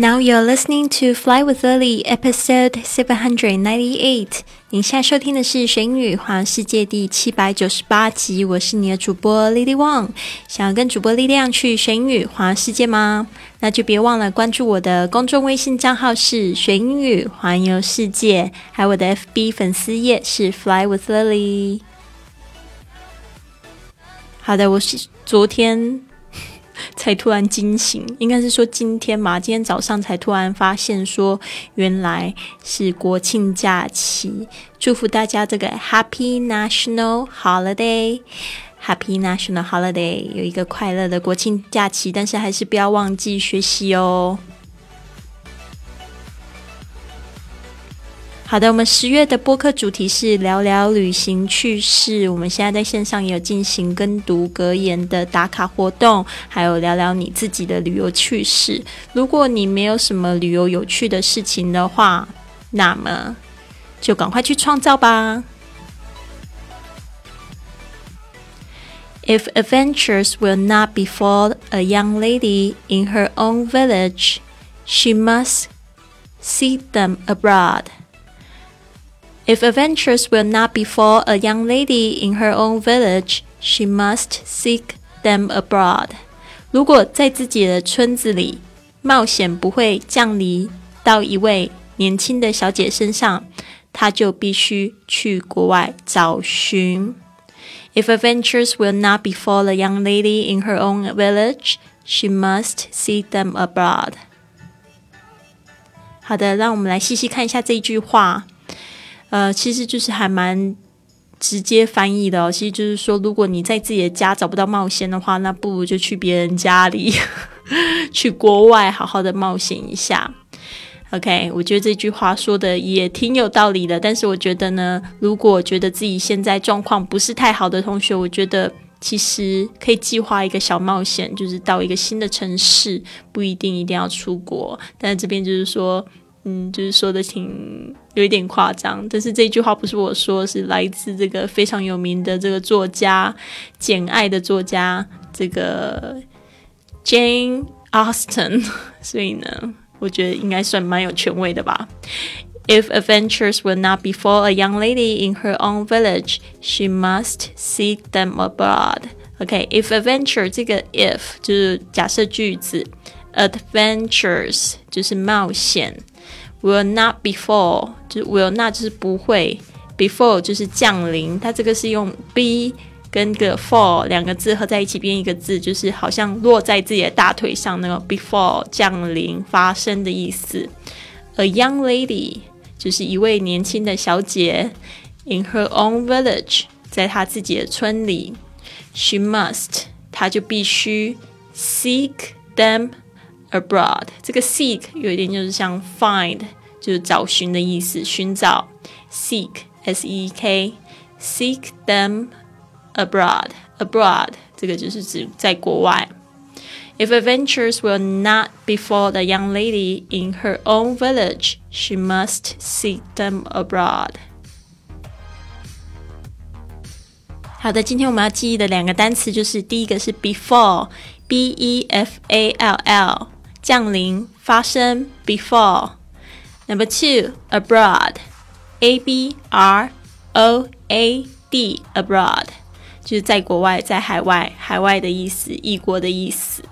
Now you're listening to Fly with Lily, episode seven hundred ninety-eight. 您现在收听的是《学英语环世界》第七百九十八集。我是你的主播 Lily Wang。想要跟主播力量去学英语环世界吗？那就别忘了关注我的公众微信账号是“学英语环游世界”，还有我的 FB 粉丝页是 Fly with Lily。好的，我是昨天。才突然惊醒，应该是说今天嘛，今天早上才突然发现说原来是国庆假期，祝福大家这个 Happy National Holiday，Happy National Holiday，有一个快乐的国庆假期，但是还是不要忘记学习哦。好的，我们十月的播客主题是聊聊旅行趣事。我们现在在线上也有进行跟读格言的打卡活动，还有聊聊你自己的旅游趣事。如果你没有什么旅游有趣的事情的话，那么就赶快去创造吧。If adventures will not befall a young lady in her own village, she must seek them abroad. If adventures will not befall a young lady in her own village, she must seek them abroad. 如果在自己的村子里，冒险不会降临到一位年轻的小姐身上，她就必须去国外找寻。If adventures will not befall a young lady in her own village, she must seek them abroad. 好的，让我们来细细看一下这一句话。 呃，其实就是还蛮直接翻译的哦。其实就是说，如果你在自己的家找不到冒险的话，那不如就去别人家里，去国外好好的冒险一下。OK，我觉得这句话说的也挺有道理的。但是我觉得呢，如果觉得自己现在状况不是太好的同学，我觉得其实可以计划一个小冒险，就是到一个新的城市，不一定一定要出国。但是这边就是说。嗯，就是说的挺有一点夸张，但是这句话不是我说，是来自这个非常有名的这个作家《简爱》的作家这个 Jane Austen，所以呢，我觉得应该算蛮有权威的吧。If adventures will not befall a young lady in her own village, she must seek them abroad. OK，if adventure 这个 if 就是假设句子，adventures 就是冒险。 Will not before 就是 will not 就是不会，before 就是降临，它这个是用 be 跟个 fall 两个字合在一起变一个字，就是好像落在自己的大腿上那个 before 降临发生的意思。A young lady 就是一位年轻的小姐，in her own village 在她自己的村里，she must 她就必须 seek them。abroad，这个 seek 有一点就是像 find，就是找寻的意思，寻找 seek s e k seek them abroad abroad 这个就是指在国外。If adventures will not befall the young lady in her own village, she must seek them abroad. 好的，今天我们要记忆的两个单词就是第一个是 before，b e f a l l。 降临发生 before。Number two, abroad, a b r o a d abroad 就是在国外，在海外，海外的意思，异国的意思。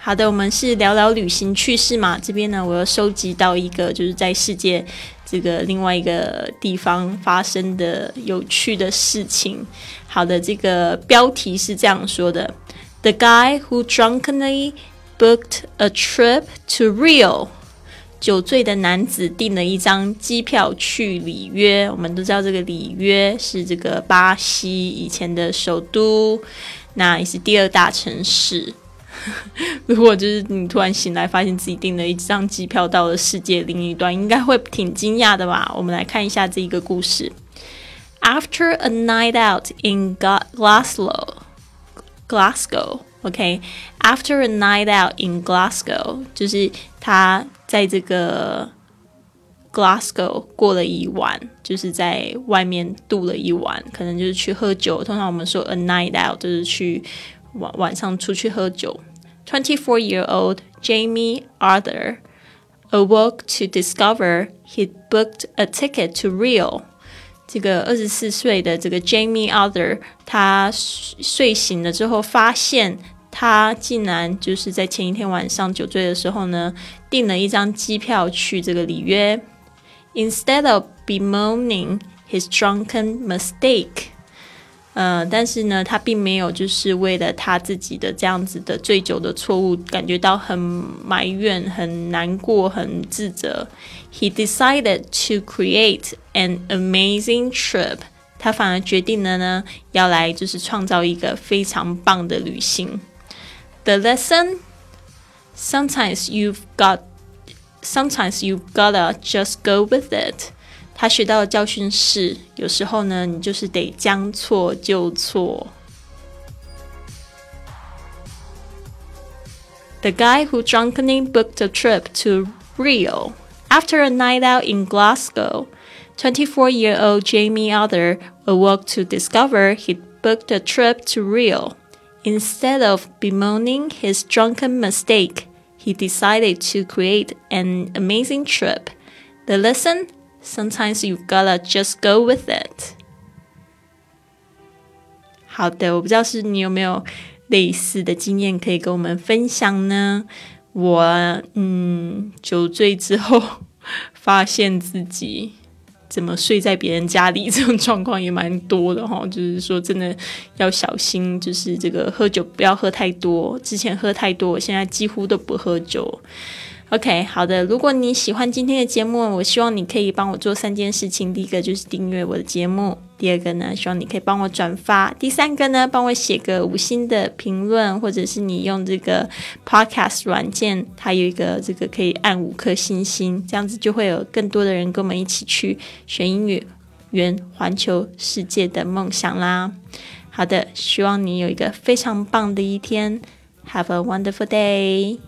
好的，我们是聊聊旅行趣事嘛。这边呢，我要收集到一个就是在世界这个另外一个地方发生的有趣的事情。好的，这个标题是这样说的。The guy who drunkenly booked a trip to Rio，酒醉的男子订了一张机票去里约。我们都知道这个里约是这个巴西以前的首都，那也是第二大城市。如果就是你突然醒来，发现自己订了一张机票到了世界另一端，应该会挺惊讶的吧？我们来看一下这一个故事。After a night out in Glasgow。Glasgow。OK, after a night out in Glasgow，就是他在这个 Glasgow 过了一晚，就是在外面度了一晚，可能就是去喝酒。通常我们说 a night out 就是去晚晚上出去喝酒。 24-year-old Jamie Arthur awoke to discover he'd booked a ticket to Rio. 这个二十四岁的这个 Jamie Other，他睡醒了之后，发现他竟然就是在前一天晚上酒醉的时候呢，订了一张机票去这个里约。Instead of bemoaning his drunken mistake，呃，但是呢，他并没有就是为了他自己的这样子的醉酒的错误感觉到很埋怨、很难过、很自责。He decided to create an amazing trip。他反而决定了呢，要来就是创造一个非常棒的旅行。The lesson: sometimes you've got, sometimes you've gotta just go with it。他学到的教训是，有时候呢，你就是得将错就错。The guy who drunkenly booked a trip to Rio after a night out in Glasgow, 24 year old Jamie Other awoke to discover he'd booked a trip to Rio. Instead of bemoaning his drunken mistake, he decided to create an amazing trip. The lesson Sometimes you gotta just go with it。好的，我不知道是你有没有类似的经验可以跟我们分享呢？我嗯，酒醉之后发现自己怎么睡在别人家里，这种状况也蛮多的哈。就是说，真的要小心，就是这个喝酒不要喝太多。之前喝太多，现在几乎都不喝酒。OK，好的。如果你喜欢今天的节目，我希望你可以帮我做三件事情。第一个就是订阅我的节目，第二个呢，希望你可以帮我转发，第三个呢，帮我写个五星的评论，或者是你用这个 Podcast 软件，它有一个这个可以按五颗星星，这样子就会有更多的人跟我们一起去学英语，圆环球世界的梦想啦。好的，希望你有一个非常棒的一天，Have a wonderful day。